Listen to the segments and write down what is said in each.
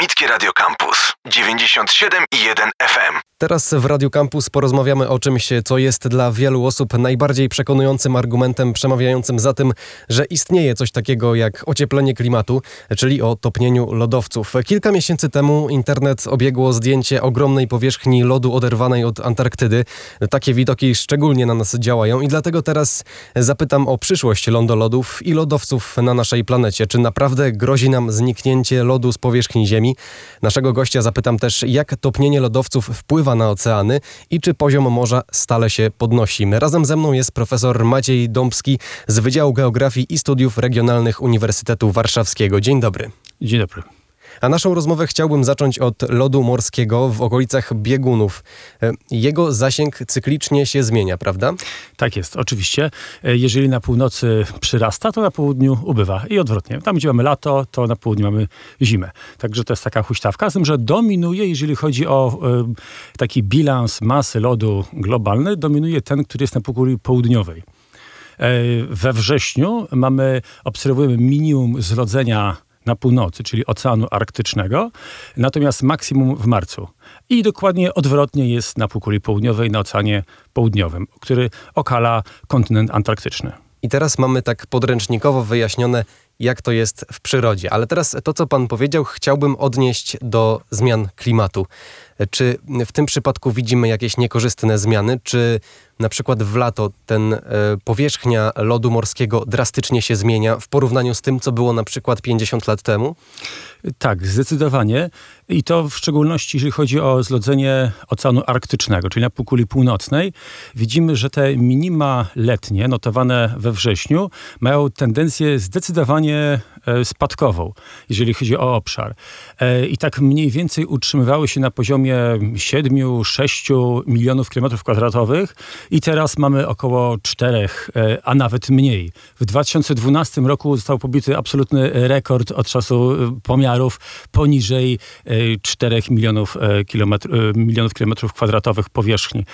Akademickie Radio Campus 97 i 1 FM. Teraz w Radio Campus porozmawiamy o czymś, co jest dla wielu osób najbardziej przekonującym argumentem przemawiającym za tym, że istnieje coś takiego jak ocieplenie klimatu, czyli o topnieniu lodowców. Kilka miesięcy temu internet obiegło zdjęcie ogromnej powierzchni lodu oderwanej od Antarktydy. Takie widoki szczególnie na nas działają i dlatego teraz zapytam o przyszłość lądolodów i lodowców na naszej planecie. Czy naprawdę grozi nam zniknięcie lodu z powierzchni Ziemi? Naszego gościa zapytam też, jak topnienie lodowców wpływa na oceany i czy poziom morza stale się podnosi. Razem ze mną jest profesor Maciej Dąbski z Wydziału Geografii i Studiów Regionalnych Uniwersytetu Warszawskiego. Dzień dobry. Dzień dobry. A naszą rozmowę chciałbym zacząć od lodu morskiego w okolicach biegunów. E, jego zasięg cyklicznie się zmienia, prawda? Tak jest, oczywiście. E, jeżeli na północy przyrasta, to na południu ubywa i odwrotnie. Tam, gdzie mamy lato, to na południu mamy zimę. Także to jest taka huśtawka, z tym, że dominuje, jeżeli chodzi o e, taki bilans masy lodu globalny, dominuje ten, który jest na półkuli południowej. We wrześniu mamy, obserwujemy minimum zrodzenia na północy, czyli Oceanu Arktycznego, natomiast maksimum w marcu. I dokładnie odwrotnie jest na półkuli południowej, na Oceanie Południowym, który okala kontynent antarktyczny. I teraz mamy tak podręcznikowo wyjaśnione, jak to jest w przyrodzie. Ale teraz to, co pan powiedział, chciałbym odnieść do zmian klimatu. Czy w tym przypadku widzimy jakieś niekorzystne zmiany? Czy na przykład w lato ten e, powierzchnia lodu morskiego drastycznie się zmienia w porównaniu z tym, co było na przykład 50 lat temu? Tak, zdecydowanie. I to w szczególności, jeżeli chodzi o zlodzenie Oceanu Arktycznego, czyli na półkuli północnej, widzimy, że te minima letnie notowane we wrześniu mają tendencję zdecydowanie e, spadkową, jeżeli chodzi o obszar. E, I tak mniej więcej utrzymywały się na poziomie 7-6 milionów kilometrów kwadratowych i teraz mamy około 4, e, a nawet mniej. W 2012 roku został pobity absolutny rekord od czasu pomiarów poniżej 4 milionów, e, kilometr, e, milionów kilometrów kwadratowych powierzchni.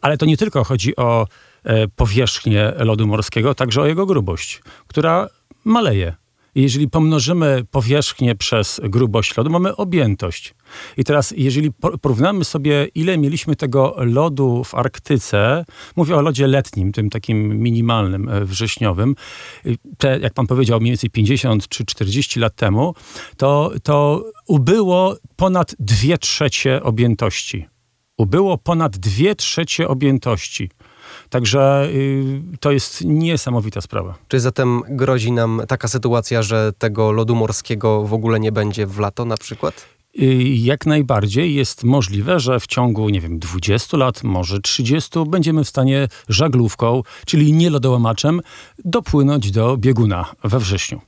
Ale to nie tylko chodzi o e, powierzchnię lodu morskiego, także o jego grubość, która maleje. Jeżeli pomnożymy powierzchnię przez grubość lodu, mamy objętość. I teraz, jeżeli porównamy sobie, ile mieliśmy tego lodu w Arktyce, mówię o lodzie letnim, tym takim minimalnym, e, wrześniowym, te, jak pan powiedział, mniej więcej 50 czy 40 lat temu, to, to ubyło ponad 2 trzecie objętości. Ubyło ponad 2 trzecie objętości. Także y, to jest niesamowita sprawa. Czy zatem grozi nam taka sytuacja, że tego lodu morskiego w ogóle nie będzie w lato na przykład? Y, jak najbardziej jest możliwe, że w ciągu, nie wiem, 20 lat, może 30, będziemy w stanie żaglówką, czyli nie lodołamaczem, dopłynąć do bieguna we wrześniu.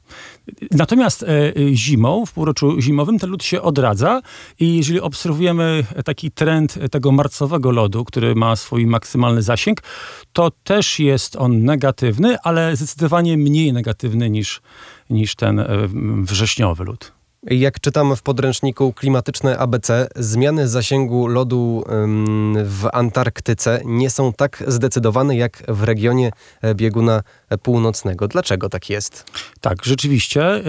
Natomiast e, zimą, w półroczu zimowym, ten lód się odradza i jeżeli obserwujemy taki trend tego marcowego lodu, który ma swój maksymalny zasięg, to też jest on negatywny, ale zdecydowanie mniej negatywny niż, niż ten e, wrześniowy lód. Jak czytam w podręczniku Klimatyczne ABC, zmiany zasięgu lodu w Antarktyce nie są tak zdecydowane jak w regionie e, bieguna północnego. Dlaczego tak jest? Tak, rzeczywiście. E,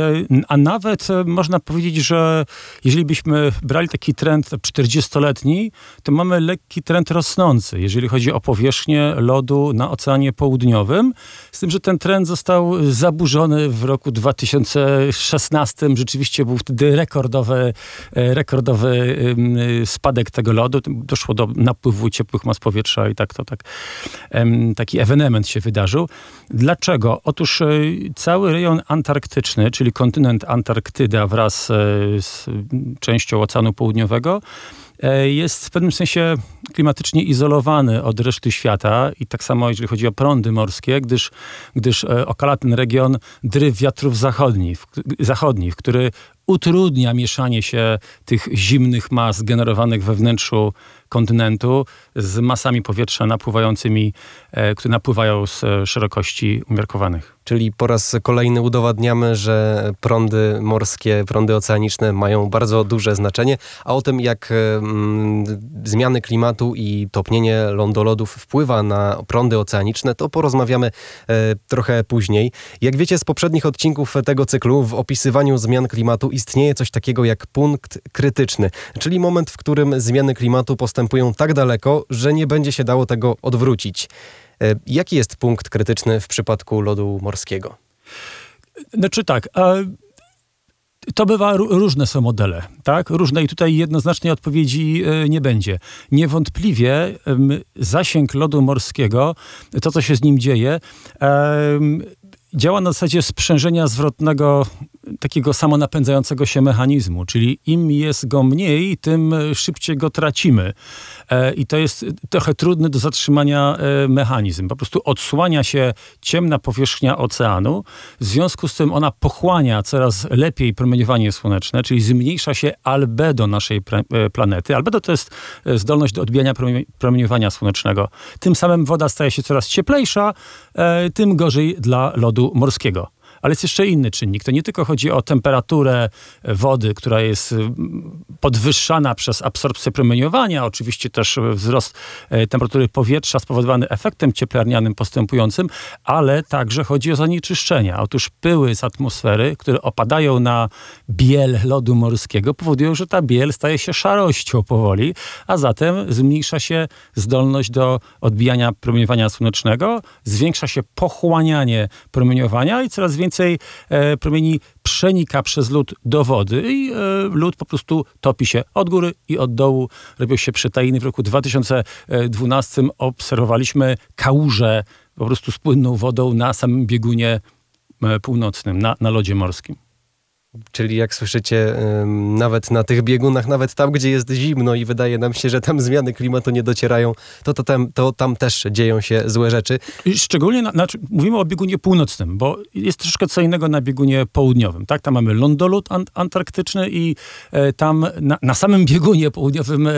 a nawet e, można powiedzieć, że jeżeli byśmy brali taki trend 40-letni, to mamy lekki trend rosnący, jeżeli chodzi o powierzchnię lodu na Oceanie Południowym. Z tym, że ten trend został zaburzony w roku 2016. Rzeczywiście był wtedy rekordowy, e, rekordowy spadek tego lodu. Doszło do napływu ciepłych mas powietrza i tak to tak taki ewenement się wydarzył. Dlaczego? Otóż e, cały rejon antarktyczny, czyli kontynent Antarktyda wraz e, z częścią Oceanu Południowego, e, jest w pewnym sensie klimatycznie izolowany od reszty świata i tak samo jeżeli chodzi o prądy morskie, gdyż, gdyż okala ten region dryw wiatrów zachodnich, zachodnich, który utrudnia mieszanie się tych zimnych mas generowanych we wnętrzu kontynentu z masami powietrza napływającymi, e, które napływają z e, szerokości umiarkowanych. Czyli po raz kolejny udowadniamy, że prądy morskie, prądy oceaniczne mają bardzo duże znaczenie, a o tym, jak mm, zmiany klimatu i topnienie lądolodów wpływa na prądy oceaniczne, to porozmawiamy e, trochę później. Jak wiecie z poprzednich odcinków tego cyklu, w opisywaniu zmian klimatu istnieje coś takiego jak punkt krytyczny, czyli moment, w którym zmiany klimatu postępują tak daleko, że nie będzie się dało tego odwrócić. E, jaki jest punkt krytyczny w przypadku lodu morskiego? Znaczy tak, to bywa, różne są modele, tak? Różne i tutaj jednoznacznej odpowiedzi e, nie będzie. Niewątpliwie zasięg lodu morskiego, to co się z nim dzieje, działa na zasadzie sprzężenia zwrotnego takiego samonapędzającego się mechanizmu, czyli im jest go mniej, tym szybciej go tracimy. E, I to jest trochę trudny do zatrzymania e, mechanizm. Po prostu odsłania się ciemna powierzchnia oceanu, w związku z tym ona pochłania coraz lepiej promieniowanie słoneczne, czyli zmniejsza się albedo naszej e, planety. Albedo to jest zdolność do odbijania promieniowania słonecznego. Tym samym woda staje się coraz cieplejsza, tym gorzej dla lodu morskiego. Ale jest jeszcze inny czynnik. To nie tylko chodzi o temperaturę wody, która jest mm, podwyższana przez absorpcję promieniowania, oczywiście też wzrost e, temperatury powietrza spowodowany efektem cieplarnianym postępującym, ale także chodzi o zanieczyszczenia. Otóż pyły z atmosfery, które opadają na biel lodu morskiego, powodują, że ta biel staje się szarością powoli, a zatem zmniejsza się zdolność do odbijania promieniowania słonecznego, zwiększa się pochłanianie promieniowania i coraz więcej więcej e, promieni przenika przez lód do wody i e, lód po prostu topi się od góry i od dołu. Robią się przetajiny. W roku 2012 obserwowaliśmy kałuże po prostu z płynną wodą na samym biegunie e, północnym, na, na lodzie morskim. Czyli jak słyszycie, nawet na tych biegunach, nawet tam, gdzie jest zimno i wydaje nam się, że tam zmiany klimatu nie docierają, to, to, tam, to tam też dzieją się złe rzeczy. Szczególnie, na, znaczy, mówimy o biegunie północnym, bo jest troszkę co innego na biegunie południowym. Tak? Tam mamy lądolód ant antarktyczny i e, tam na, na, samym biegunie południowym e,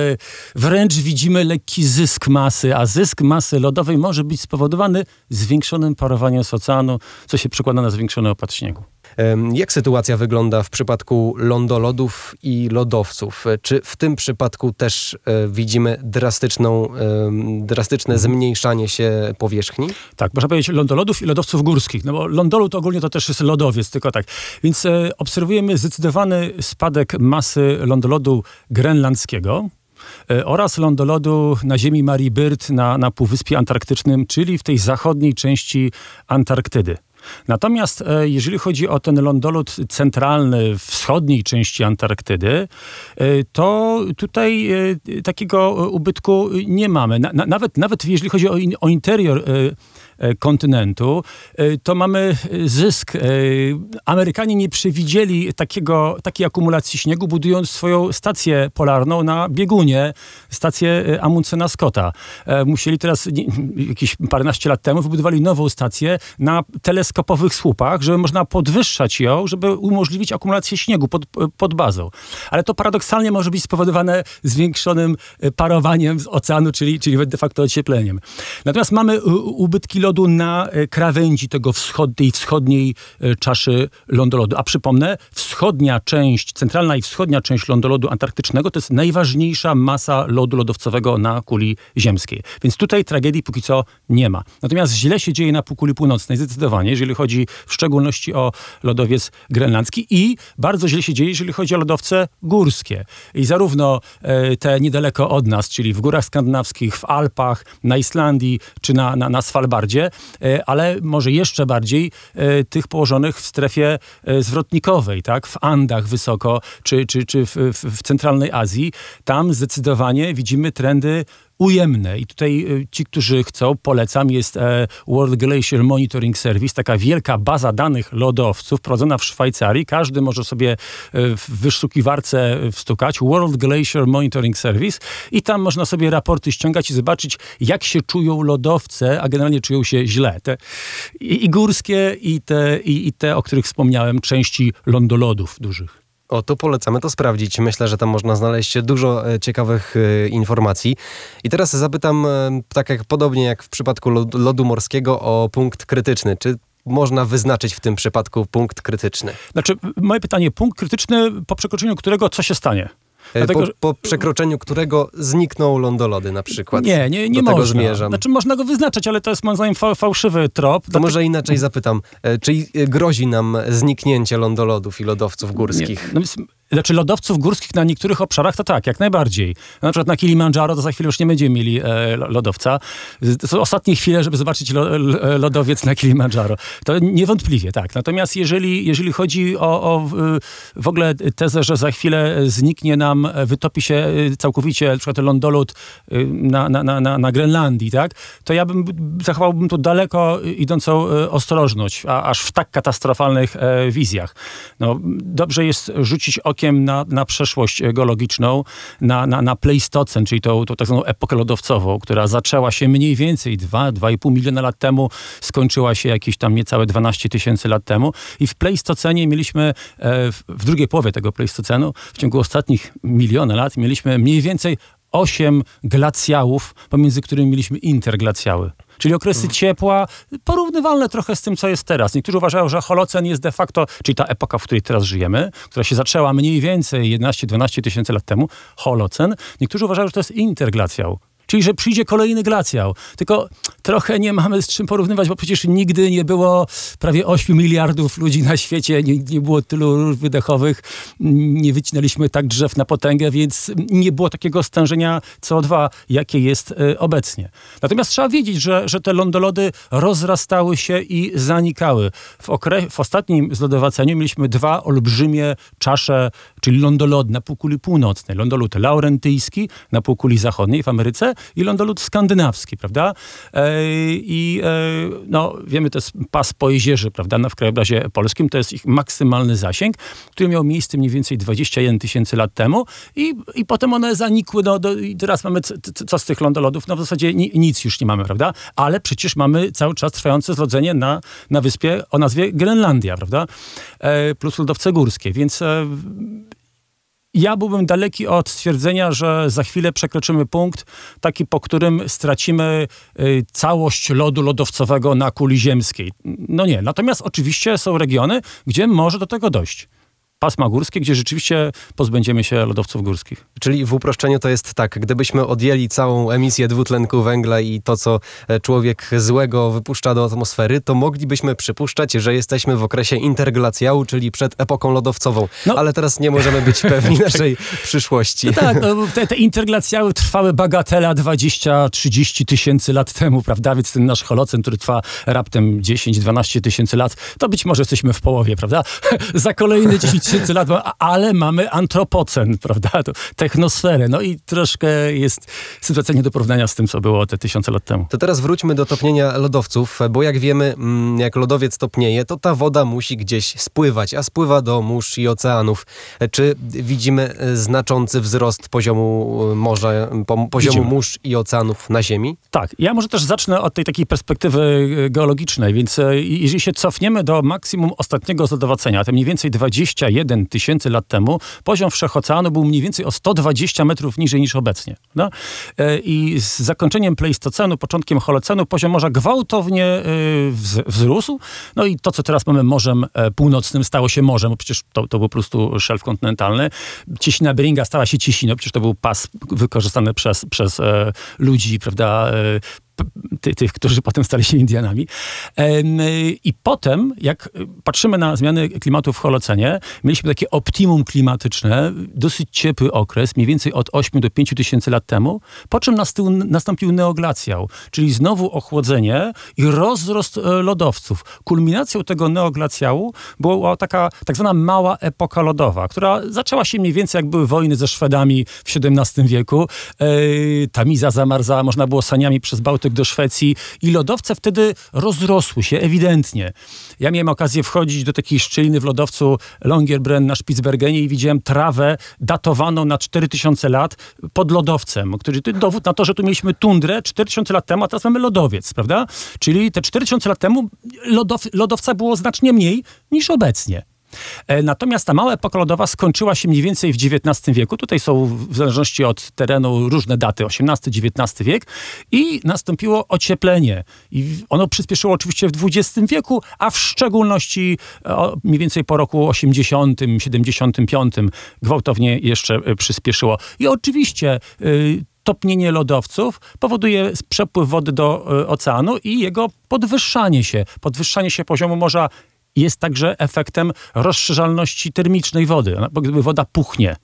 wręcz widzimy lekki zysk masy, a zysk masy lodowej może być spowodowany zwiększonym parowaniem z oceanu, co się przekłada na zwiększony opad śniegu. Jak sytuacja wygląda w przypadku lądolodów i lodowców? Czy w tym przypadku też e, widzimy drastyczną, drastyczne mhm. zmniejszanie się powierzchni? Tak, można powiedzieć lądolodów i lodowców górskich, no bo lądolód ogólnie to też jest lodowiec, tylko tak. Więc e, obserwujemy zdecydowany spadek masy lądolodu grenlandzkiego, e, oraz lądolodu na ziemi Marii Byrd na, na Półwyspie Antarktycznym, czyli w tej zachodniej części Antarktydy. Natomiast e, jeżeli chodzi o ten lądolód centralny wschodniej części Antarktydy, e, to tutaj e, takiego ubytku nie mamy. Nawet, nawet jeżeli chodzi o, o interior kontynentu, e, to mamy zysk. E, Amerykanie nie przewidzieli takiego, takiej akumulacji śniegu, budując swoją stację polarną na biegunie, stację Amundsena Scotta. Musieli teraz, jakieś paręnaście lat temu, wybudowali nową stację na teleskopowych słupach, żeby można podwyższać ją, żeby umożliwić akumulację śniegu pod, pod bazą. Ale to paradoksalnie może być spowodowane zwiększonym parowaniem z oceanu, czyli, czyli de facto ociepleniem. Natomiast mamy ubytki lodu na e, krawędzi tego wschodniej, wschodniej e, czaszy lądolodu. A przypomnę, wschodnia część, centralna i wschodnia część lądolodu antarktycznego to jest najważniejsza masa lodu lodowcowego na kuli ziemskiej. Więc tutaj tragedii póki co nie ma. Natomiast źle się dzieje na półkuli północnej, zdecydowanie, jeżeli chodzi w szczególności o lodowiec grenlandzki i bardzo źle się dzieje, jeżeli chodzi o lodowce górskie. I zarówno e, te niedaleko od nas, czyli w górach skandynawskich, w Alpach, na Islandii czy na, na, na Svalbardzie, E, ale może jeszcze bardziej e, tych położonych w strefie e, zwrotnikowej, tak? w Andach wysoko, czy, czy, czy w, w, w centralnej Azji. Tam zdecydowanie widzimy trendy ujemne. I tutaj y, ci, którzy chcą, polecam, jest e, World Glacier Monitoring Service, taka wielka baza danych lodowców prowadzona w Szwajcarii. Każdy może sobie e, w wyszukiwarce wstukać World Glacier Monitoring Service i tam można sobie raporty ściągać i zobaczyć, jak się czują lodowce, a generalnie czują się źle. Te i, i górskie, i te, i, i te, o których wspomniałem, części lądolodów dużych. O, to polecamy to sprawdzić. Myślę, że tam można znaleźć dużo e, ciekawych e, informacji. I teraz zapytam, e, tak jak podobnie jak w przypadku lodu, lodu morskiego, o punkt krytyczny. Czy można wyznaczyć w tym przypadku punkt krytyczny? Znaczy, moje pytanie, punkt krytyczny, po przekroczeniu którego co się stanie? E, Dlatego, po, po przekroczeniu którego znikną lądolody na przykład. Nie, nie, nie Do tego można. zmierzam. Znaczy, można go wyznaczać, ale to jest moim zdaniem fa- fałszywy trop. To może inaczej zapytam. e, Czy e, grozi nam zniknięcie lądolodów i lodowców Nie, górskich? no więc, znaczy lodowców górskich na niektórych obszarach to tak, jak najbardziej. Na przykład na Kilimandżaro to za chwilę już nie będziemy mieli e, lo- lodowca. To są ostatnie chwile, żeby zobaczyć lo, l- lodowiec na Kilimandżaro. To niewątpliwie tak. Natomiast jeżeli, jeżeli chodzi o, o w ogóle tezę, że za chwilę zniknie nam, e, wytopi się y, całkowicie na przykład lądolód na, na, na, na, Grenlandii, tak? to ja bym zachowałbym tu daleko idącą e, ostrożność, a, aż w tak katastrofalnych e, wizjach. No, dobrze jest rzucić okiem na, na przeszłość geologiczną, na, na, na Pleistocen, czyli tą, tą tak zwaną epokę lodowcową, która zaczęła się mniej więcej 2-2,5 miliona lat temu, skończyła się jakieś tam niecałe 12 tysięcy lat temu. I w Pleistocenie mieliśmy, e, w, w drugiej połowie tego Pleistocenu, w ciągu ostatnich miliona lat mieliśmy mniej więcej 8 glacjałów, pomiędzy którymi mieliśmy interglacjały. Czyli okresy ciepła, porównywalne trochę z tym, co jest teraz. Niektórzy uważają, że Holocen jest de facto, czyli ta epoka, w której teraz żyjemy, która się zaczęła mniej więcej 11-12 tysięcy lat temu, Holocen. Niektórzy uważają, że to jest interglacjał. Czyli, że przyjdzie kolejny glacjał. Tylko trochę nie mamy z czym porównywać, bo przecież nigdy nie było prawie 8 miliardów ludzi na świecie, nie, nie było tylu rur wydechowych, nie wycinaliśmy tak drzew na potęgę, więc nie było takiego stężenia CO2, jakie jest e, obecnie. Natomiast trzeba wiedzieć, że, że te lądolody rozrastały się i zanikały. W, okre- w ostatnim zlodowaceniu mieliśmy dwa olbrzymie czasze, czyli lądolody na półkuli północnej. Lądolód laurentyjski na półkuli zachodniej w Ameryce i lądolód skandynawski, prawda? E, I e, no, wiemy, to jest pas pojezierzy, prawda, na, w krajobrazie polskim, to jest ich maksymalny zasięg, który miał miejsce mniej więcej 21 tysięcy lat temu i, i potem one zanikły, no, do, i teraz mamy co z tych lądolodów? No w zasadzie ni, nic już nie mamy, prawda? Ale przecież mamy cały czas trwające zlodzenie na, na wyspie o nazwie Grenlandia, prawda? E, plus lodowce górskie, więc ja byłbym daleki od stwierdzenia, że za chwilę przekroczymy punkt taki, po którym stracimy y, całość lodu lodowcowego na kuli ziemskiej. No nie. Natomiast oczywiście są regiony, gdzie może do tego dojść. Pasma górskie, gdzie rzeczywiście pozbędziemy się lodowców górskich. Czyli w uproszczeniu to jest tak, gdybyśmy odjęli całą emisję dwutlenku węgla i to, co e, człowiek złego wypuszcza do atmosfery, to moglibyśmy przypuszczać, że jesteśmy w okresie interglacjału, czyli przed epoką lodowcową. No. Ale teraz nie możemy być pewni naszej przyszłości. No tak, no, te, te interglacjały trwały bagatela 20-30 tysięcy lat temu, prawda? Więc ten nasz holocen, który trwa raptem 10-12 tysięcy lat, to być może jesteśmy w połowie, prawda? Za kolejne 10 tysięcy lat, ale mamy antropocen, prawda? Technosferę. No i troszkę jest sytuacja nie do porównania z tym, co było te tysiące lat temu. To teraz wróćmy do topnienia lodowców, bo jak wiemy, mm, jak lodowiec topnieje, to ta woda musi gdzieś spływać, a spływa do mórz i oceanów. Czy widzimy e, znaczący wzrost poziomu e, morza, po- poziomu Widzimy. mórz i oceanów na Ziemi? Tak, ja może też zacznę od tej takiej perspektywy e, geologicznej, więc jeżeli się cofniemy do maksimum ostatniego zlodowacenia, to mniej więcej 21 tysięcy lat temu, poziom wszechoceanu był mniej więcej o 120 metrów niżej niż obecnie. No? E, I z zakończeniem Pleistocenu, początkiem Holocenu, poziom morza gwałtownie e, wz- wzrósł, no i to, co teraz mamy Morzem e, Północnym, stało się morzem, bo przecież to, to był po prostu szelf kontynentalny. Cieśnina Beringa stała się cieśniną, przecież to był pas wykorzystany przez, przez ludzi, prawda, ty, tych, którzy potem stali się Indianami. I potem, jak patrzymy na zmiany klimatu w Holocenie, mieliśmy takie optimum klimatyczne, dosyć ciepły okres, mniej więcej od 8 do 5 tysięcy lat temu, po czym nastąpił, nastąpił neoglacjał, czyli znowu ochłodzenie i rozrost e, lodowców. Kulminacją tego neoglacjału była taka tak zwana mała epoka lodowa, która zaczęła się mniej więcej jak były wojny ze Szwedami w XVII wieku. E, Tamiza zamarzała, można było saniami przez Bałtyk do Szwecji i lodowce wtedy rozrosły się ewidentnie. Ja miałem okazję wchodzić do takiej szczeliny w lodowcu Longyearbyen na Spitsbergenie i widziałem trawę datowaną na 4000 lat pod lodowcem, który to dowód na to, że tu mieliśmy tundrę 4000 lat temu, a teraz mamy lodowiec, prawda? Czyli te 4000 lat temu lodow, lodowca było znacznie mniej niż obecnie. E, natomiast ta mała epoka lodowa skończyła się mniej więcej w XIX wieku. Tutaj są w zależności od terenu różne daty, XVIII-XIX wiek i nastąpiło ocieplenie. I ono przyspieszyło oczywiście w XX wieku, a w szczególności o, mniej więcej po roku 80, 75 gwałtownie jeszcze e, przyspieszyło. I oczywiście topnienie lodowców powoduje przepływ wody do oceanu i jego podwyższanie się. Podwyższanie się poziomu morza jest także efektem rozszerzalności termicznej wody, bo gdyby woda puchnie.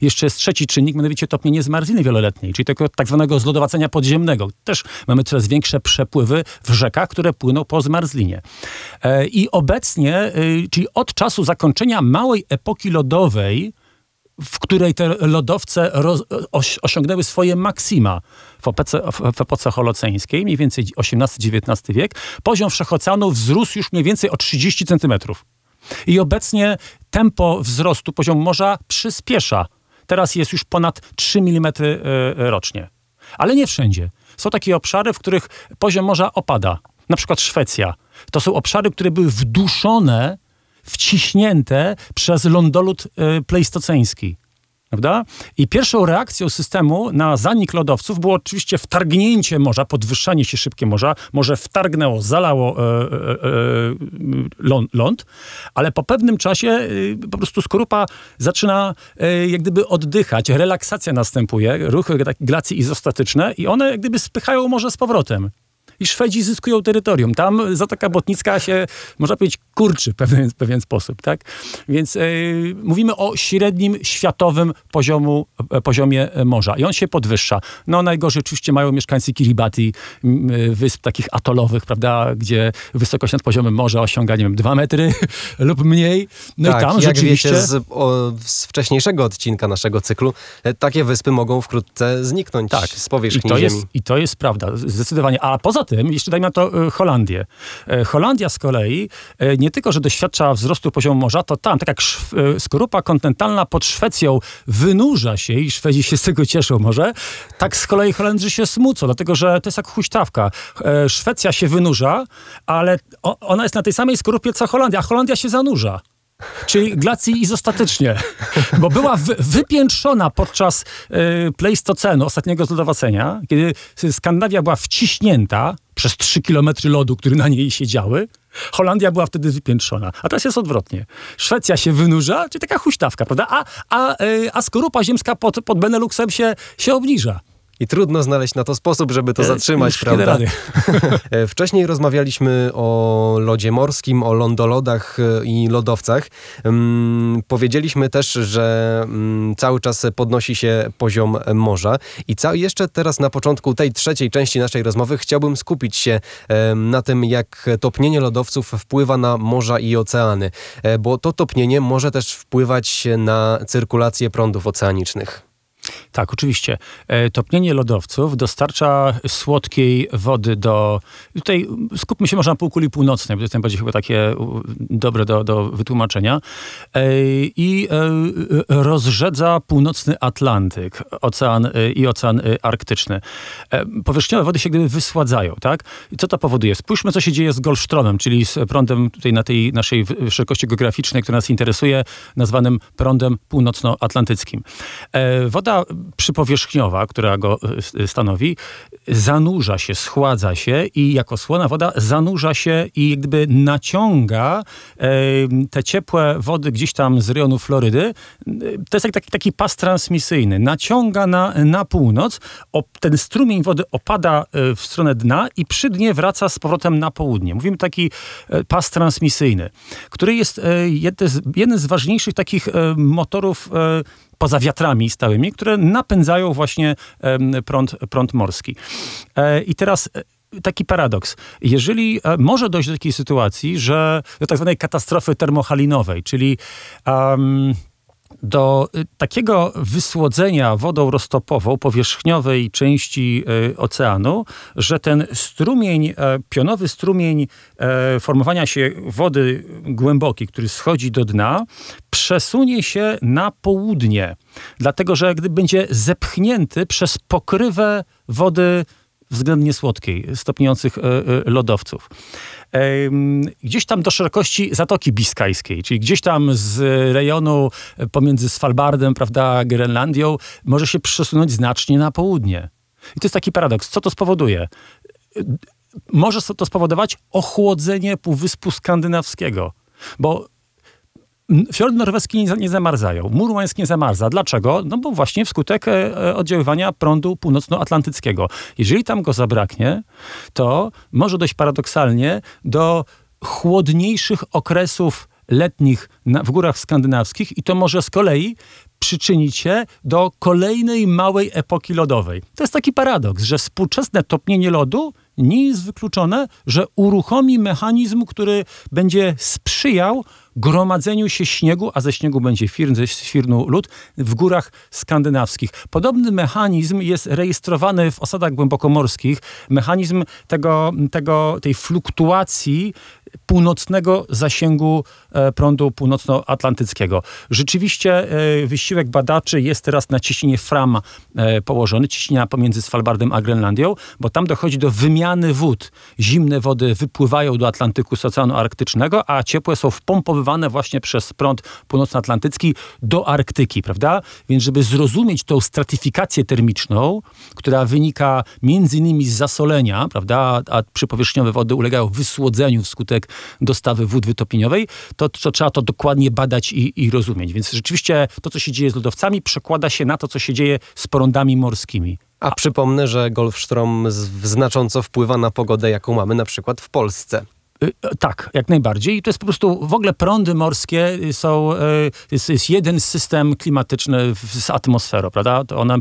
Jeszcze jest trzeci czynnik, mianowicie topnienie zmarzliny wieloletniej, czyli tego tak zwanego zlodowacenia podziemnego. Też mamy coraz większe przepływy w rzekach, które płyną po zmarzlinie. E, I obecnie, y, czyli od czasu zakończenia małej epoki lodowej, w której te lodowce roz, oś, osiągnęły swoje maksima w, epoce, w epoce holoceńskiej, mniej więcej XVIII-XIX wiek, poziom wszechoceanu wzrósł już mniej więcej o 30 centymetrów. I obecnie tempo wzrostu poziomu morza przyspiesza. Teraz jest już ponad 3 mm e, rocznie. Ale nie wszędzie. Są takie obszary, w których poziom morza opada. Na przykład Szwecja. To są obszary, które były wduszone wciśnięte przez lądolud y, pleistoceński. Prawda? I pierwszą reakcją systemu na zanik lodowców było oczywiście wtargnięcie morza, podwyższanie się szybkie morza. Morze wtargnęło, zalało e, e, e, ląd, ale po pewnym czasie y, po prostu skorupa zaczyna e, jak gdyby oddychać, relaksacja następuje, ruchy glacji izostatyczne i one jak gdyby spychają morze z powrotem i Szwedzi zyskują terytorium. Tam Zatoka Botnicka się, można powiedzieć, kurczy w pewien, w pewien sposób, tak? Więc yy, mówimy o średnim światowym poziomu, e, poziomie morza i on się podwyższa. No najgorzej oczywiście mają mieszkańcy Kiribati, wysp takich atolowych, prawda, gdzie wysokość nad poziomem morza osiąga, nie wiem, dwa metry lub mniej. No tak, i tam jak rzeczywiście... wiecie z, o, z wcześniejszego odcinka naszego cyklu, e, takie wyspy mogą wkrótce zniknąć tak. z powierzchni I to ziemi. Jest, I to jest prawda, zdecydowanie. A poza tym, jeszcze dajmy na to e, Holandię. E, Holandia z kolei e, nie tylko, że doświadcza wzrostu poziomu morza, to tam, tak jak skorupa kontynentalna pod Szwecją wynurza się i Szwedzi się z tego cieszą może, tak z kolei Holendrzy się smucą, dlatego że to jest jak huśtawka. Szwecja się wynurza, ale ona jest na tej samej skorupie co Holandia, a Holandia się zanurza czyli glacji izostatycznie, bo była wy, wypiętrzona podczas y, pleistocenu, ostatniego zlodowacenia, kiedy Skandynawia była wciśnięta przez 3 kilometry lodu, które na niej siedziały. Holandia była wtedy wypiętrzona, a teraz jest odwrotnie. Szwecja się wynurza, czyli taka huśtawka, prawda? A, a, y, a skorupa ziemska pod, pod Beneluxem się, się obniża. I trudno znaleźć na to sposób, żeby to E, zatrzymać, prawda? E, Wcześniej rozmawialiśmy o lodzie morskim, o lądolodach e, i lodowcach. Mm, Powiedzieliśmy też, że mm, cały czas podnosi się poziom morza. I ca- jeszcze teraz na początku tej trzeciej części naszej rozmowy chciałbym skupić się na tym, jak topnienie lodowców wpływa na morza i oceany. Bo to topnienie może też wpływać na cyrkulację prądów oceanicznych. Tak, oczywiście. E, Topnienie lodowców dostarcza słodkiej wody do... Tutaj skupmy się może na półkuli północnej, bo to jest najbardziej chyba takie dobre do, do wytłumaczenia. E, I e, rozrzedza północny Atlantyk ocean, i ocean arktyczny. Powierzchniowe wody się gdyby wysładzają, tak? I co to powoduje? Spójrzmy, co się dzieje z Golfstromem, czyli z prądem tutaj na tej naszej szerokości geograficznej, która nas interesuje, nazwanym prądem północnoatlantyckim. E, Przypowierzchniowa, która go e, stanowi, zanurza się, schładza się i jako słona woda zanurza się i jak gdyby naciąga e, te ciepłe wody gdzieś tam z rejonu Florydy. E, To jest taki, taki pas transmisyjny. Naciąga na, na północ, ten strumień wody opada e, w stronę dna i przy dnie wraca z powrotem na południe. Mówimy taki e, pas transmisyjny, który jest e, jeden z, ważniejszych takich e, motorów e, poza wiatrami stałymi, które napędzają właśnie prąd, prąd morski. E, I teraz e, taki paradoks. Jeżeli e, może dojść do takiej sytuacji, że do tak zwanej katastrofy termohalinowej, czyli em, do y, takiego wysłodzenia wodą roztopową powierzchniowej części y, oceanu, że ten strumień, e, pionowy strumień e, formowania się wody głębokiej, który schodzi do dna, przesunie się na południe, dlatego że gdy będzie zepchnięty przez pokrywę wody względnie słodkiej, stopniujących lodowców. Gdzieś tam do szerokości Zatoki Biskajskiej, czyli gdzieś tam z rejonu pomiędzy Svalbardem, prawda, Grenlandią, może się przesunąć znacznie na południe. I to jest taki paradoks. Co to spowoduje? Może to spowodować ochłodzenie Półwyspu Skandynawskiego, bo Fiordy norweskie nie, zamarzają. Murmańsk nie zamarza. Dlaczego? No bo właśnie wskutek e, e, oddziaływania prądu północnoatlantyckiego. Jeżeli tam go zabraknie, to może dość paradoksalnie do chłodniejszych okresów letnich w górach skandynawskich i to może z kolei przyczynić się do kolejnej małej epoki lodowej. To jest taki paradoks, że współczesne topnienie lodu nie jest wykluczone, że uruchomi mechanizm, który będzie sprzyjał gromadzeniu się śniegu, a ze śniegu będzie firn, ze świrnu lód w górach skandynawskich. Podobny mechanizm jest rejestrowany w osadach głębokomorskich. Mechanizm tego, tego, tej fluktuacji północnego zasięgu e, prądu północnoatlantyckiego. Rzeczywiście e, wysiłek badaczy jest teraz na ciśnienie Fram e, położony, ciśnienia pomiędzy Svalbardem a Grenlandią, bo tam dochodzi do wymiany wód. Zimne wody wypływają do Atlantyku z Oceanu Arktycznego, a ciepłe są wpompowywane właśnie przez prąd północnoatlantycki do Arktyki, prawda? Więc żeby zrozumieć tą stratyfikację termiczną, która wynika między innymi z zasolenia, prawda, a przypowierzchniowe wody ulegają wysłodzeniu wskutek dostawy wód wytopiniowej, to, to trzeba to dokładnie badać i, i rozumieć. Więc rzeczywiście to, co się dzieje z lodowcami, przekłada się na to, co się dzieje z prądami morskimi. A przypomnę, że Golfstrom znacząco wpływa na pogodę, jaką mamy na przykład w Polsce. Y, tak, jak najbardziej. I to jest po prostu w ogóle prądy morskie są, y, jest, jest jeden system klimatyczny z atmosferą, prawda? To one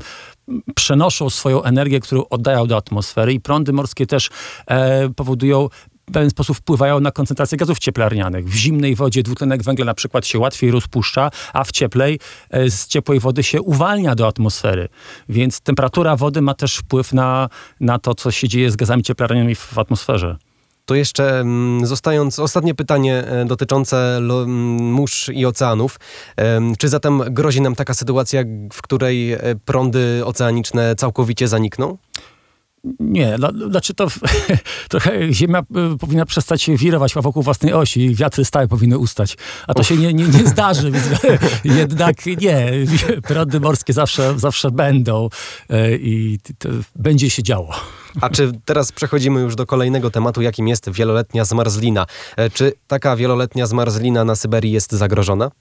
przenoszą swoją energię, którą oddają do atmosfery i prądy morskie też e, powodują w pewien sposób wpływają na koncentrację gazów cieplarnianych. W zimnej wodzie dwutlenek węgla na przykład się łatwiej rozpuszcza, a w cieplej e, z ciepłej wody się uwalnia do atmosfery. Więc temperatura wody ma też wpływ na, na to, co się dzieje z gazami cieplarnianymi w atmosferze. To jeszcze mm, zostając, ostatnie pytanie e, dotyczące mm, mórz i oceanów. Czy zatem grozi nam taka sytuacja, w której e, prądy oceaniczne całkowicie zanikną? Nie, znaczy to trochę Ziemia y, powinna przestać wirować wokół własnej osi i wiatry stałe powinny ustać. A to Uf. się nie, nie, nie zdarzy, więc jednak nie. Prądy morskie zawsze, zawsze będą y, i to będzie się działo. A czy teraz przechodzimy już do kolejnego tematu, jakim jest wieloletnia zmarzlina? E, czy taka wieloletnia zmarzlina na Syberii jest zagrożona?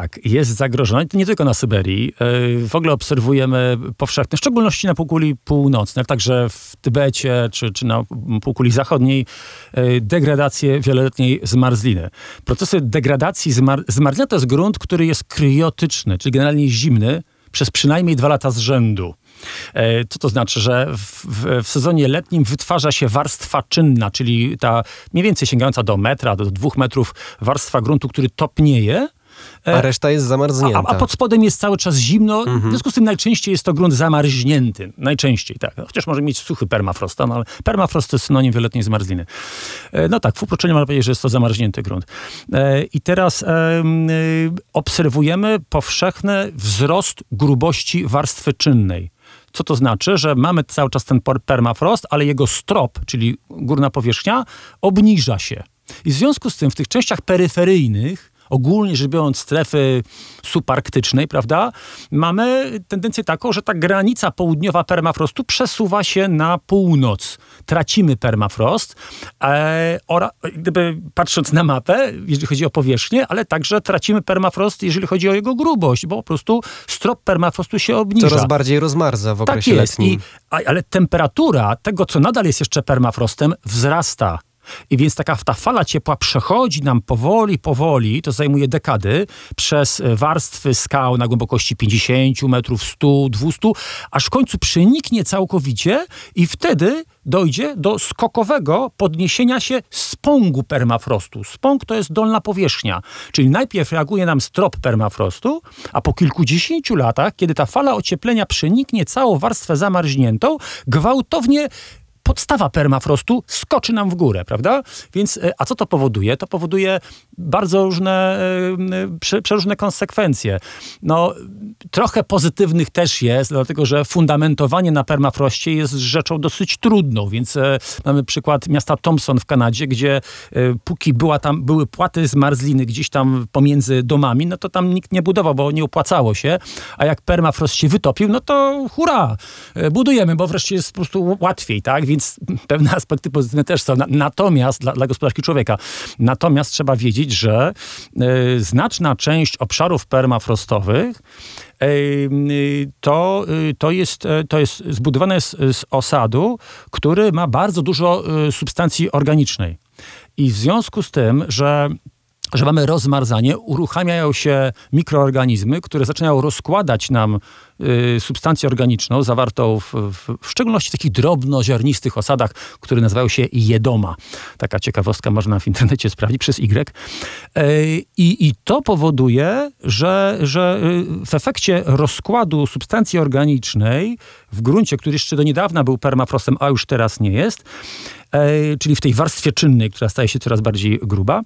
Tak, jest zagrożona. Nie tylko na Syberii. E, w ogóle obserwujemy powszechne, w szczególności na półkuli północnej, także w Tybecie czy, czy na półkuli zachodniej, e, degradację wieloletniej zmarzliny. Procesy degradacji zmar zmarzliny to jest grunt, który jest kryotyczny, czyli generalnie zimny, przez przynajmniej dwa lata z rzędu. E, co to znaczy, że w, w, w, sezonie letnim wytwarza się warstwa czynna, czyli ta mniej więcej sięgająca do metra, do dwóch metrów warstwa gruntu, który topnieje, a reszta jest zamarznięta. A, a, pod spodem jest cały czas zimno, mhm. w związku z tym najczęściej jest to grunt zamarznięty. Najczęściej, tak. Chociaż może mieć suchy permafrost, no, ale permafrost to synonim wieloletniej zmarzliny. E, no tak, w uproszczeniu można powiedzieć, że jest to zamarznięty grunt. E, I teraz e, obserwujemy powszechny wzrost grubości warstwy czynnej. Co to znaczy? Że mamy cały czas ten permafrost, ale jego strop, czyli górna powierzchnia, obniża się. I w związku z tym w tych częściach peryferyjnych ogólnie rzecz biorąc strefy subarktycznej, prawda, mamy tendencję taką, że ta granica południowa permafrostu przesuwa się na północ. Tracimy permafrost, e, gdyby patrząc na mapę, jeżeli chodzi o powierzchnię, ale także tracimy permafrost, jeżeli chodzi o jego grubość, bo po prostu strop permafrostu się obniża. Coraz bardziej rozmarza w okresie tak jest. letnim. I, ale temperatura tego, co nadal jest jeszcze permafrostem, wzrasta. I więc taka ta fala ciepła przechodzi nam powoli, powoli, to zajmuje dekady, przez warstwy skał na głębokości 50 metrów, 100, 200, aż w końcu przeniknie całkowicie i wtedy dojdzie do skokowego podniesienia się spągu permafrostu. Spąg to jest dolna powierzchnia, czyli najpierw reaguje nam strop permafrostu, a po kilkudziesięciu latach, kiedy ta fala ocieplenia przeniknie całą warstwę zamarzniętą, gwałtownie podstawa permafrostu skoczy nam w górę, prawda? Więc, e, a co to powoduje? To powoduje bardzo różne, e, przeróżne konsekwencje. No, trochę pozytywnych też jest, dlatego że fundamentowanie na permafroście jest rzeczą dosyć trudną, więc e, mamy przykład miasta Thompson w Kanadzie, gdzie póki była tam, były płaty z marzliny gdzieś tam pomiędzy domami, no to tam nikt nie budował, bo nie opłacało się, a jak permafrost się wytopił, no to hurra, e, budujemy, bo wreszcie jest po prostu łatwiej, tak? Więc pewne aspekty pozytywne też są. Natomiast dla, dla gospodarki człowieka, natomiast trzeba wiedzieć, że e, znaczna część obszarów permafrostowych e, to, e, to, jest, to jest zbudowane z, z osadu, który ma bardzo dużo substancji organicznej. I w związku z tym, że że mamy rozmarzanie, uruchamiają się mikroorganizmy, które zaczynają rozkładać nam y, substancję organiczną zawartą w, w, w, szczególności takich drobnoziarnistych osadach, które nazywają się jedoma. Taka ciekawostka można w internecie sprawdzić przez Y. Y, I, i to powoduje, że, że y, w efekcie rozkładu substancji organicznej w gruncie, który jeszcze do niedawna był permafrostem, a już teraz nie jest, y, czyli w tej warstwie czynnej, która staje się coraz bardziej gruba,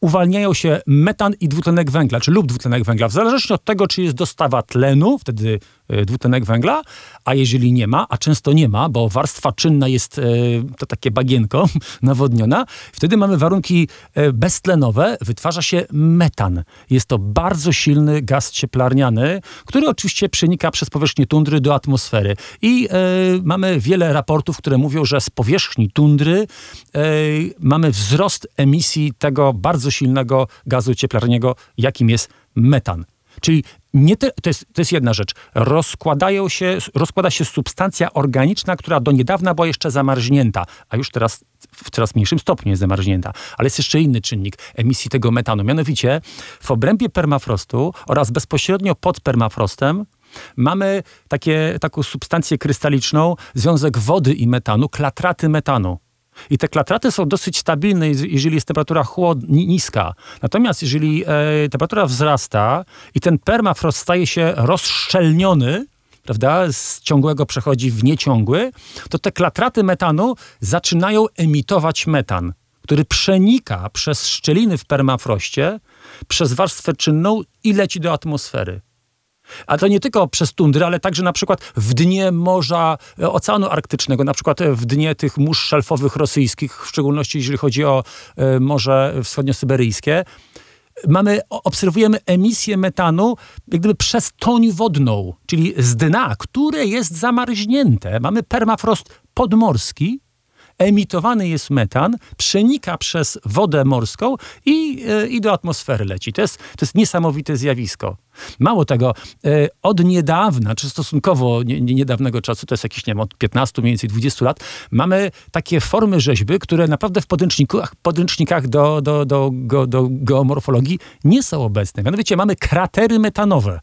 uwalniają się metan i dwutlenek węgla, czy lub dwutlenek węgla, w zależności od tego, czy jest dostawa tlenu, wtedy dwutlenek węgla, a jeżeli nie ma, a często nie ma, bo warstwa czynna jest e, to takie bagienko nawodniona, wtedy mamy warunki e, beztlenowe, wytwarza się metan. Jest to bardzo silny gaz cieplarniany, który oczywiście przenika przez powierzchnię tundry do atmosfery. I mamy wiele raportów, które mówią, że z powierzchni tundry mamy wzrost emisji tego bardzo silnego gazu cieplarniego, jakim jest metan. Czyli nie to, jest, to jest jedna rzecz. Rozkładają się, rozkłada się substancja organiczna, która do niedawna była jeszcze zamarznięta, a już teraz w coraz mniejszym stopniu jest zamarznięta. Ale jest jeszcze inny czynnik emisji tego metanu. Mianowicie w obrębie permafrostu oraz bezpośrednio pod permafrostem mamy takie, taką substancję krystaliczną, związek wody i metanu, klatraty metanu. I te klatraty są dosyć stabilne, jeżeli jest temperatura chłod, niska. Natomiast jeżeli e, temperatura wzrasta i ten permafrost staje się rozszczelniony, prawda, z ciągłego przechodzi w nieciągły, to te klatraty metanu zaczynają emitować metan, który przenika przez szczeliny w permafroście, przez warstwę czynną i leci do atmosfery. A to nie tylko przez tundry, ale także na przykład w dnie Morza e, Oceanu Arktycznego, na przykład w dnie tych mórz szelfowych rosyjskich, w szczególności jeżeli chodzi o e, Morze Wschodnio-Syberyjskie. Mamy, obserwujemy emisję metanu jak gdyby przez toń wodną, czyli z dna, które jest zamarznięte. Mamy permafrost podmorski, emitowany jest metan, przenika przez wodę morską i, e, i do atmosfery leci. To jest, to jest niesamowite zjawisko. Mało tego, e, od niedawna, czy stosunkowo nie, nie niedawnego czasu, to jest jakieś, nie wiem, od 15, mniej więcej 20 lat, mamy takie formy rzeźby, które naprawdę w podręcznikach, podręcznikach do, do, do, do, do geomorfologii nie są obecne. Mianowicie mamy kratery metanowe.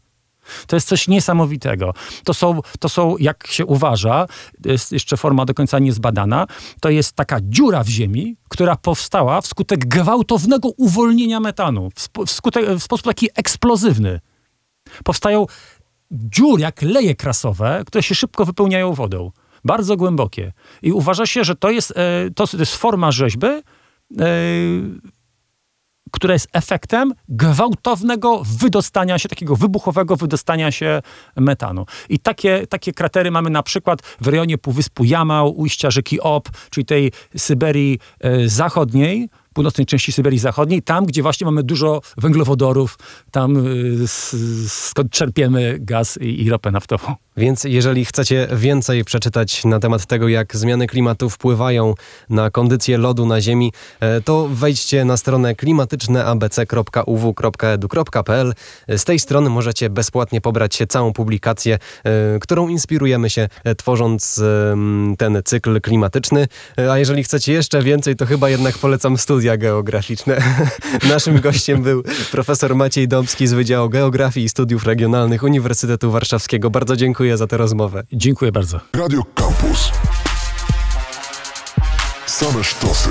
To jest coś niesamowitego. To są, to są, jak się uważa, jest jeszcze forma do końca niezbadana, to jest taka dziura w ziemi, która powstała wskutek gwałtownego uwolnienia metanu, wskutek, w sposób taki eksplozywny. Powstają dziury, jak leje krasowe, które się szybko wypełniają wodą. Bardzo głębokie. I uważa się, że to jest, e, to, jest forma rzeźby, e, która jest efektem gwałtownego wydostania się, takiego wybuchowego wydostania się metanu. I takie, takie kratery mamy na przykład w rejonie Półwyspu Jamał, ujścia rzeki Ob, czyli tej Syberii e, zachodniej, północnej części Syberii Zachodniej, tam, gdzie właśnie mamy dużo węglowodorów, tam y, skąd czerpiemy gaz i, i ropę naftową. Więc jeżeli chcecie więcej przeczytać na temat tego, jak zmiany klimatu wpływają na kondycję lodu na Ziemi, e, to wejdźcie na stronę klimatyczneabc.uw.edu.pl. Z tej strony możecie bezpłatnie pobrać całą publikację, e, którą inspirujemy się e, tworząc ten cykl klimatyczny. A jeżeli chcecie jeszcze więcej, to chyba jednak polecam studia geograficzne. Naszym gościem był profesor Maciej Dąbski z Wydziału Geografii i Studiów Regionalnych Uniwersytetu Warszawskiego. Bardzo dziękuję dziękuję za tę rozmowę. Dziękuję bardzo. Radio Campus. Same sztosy.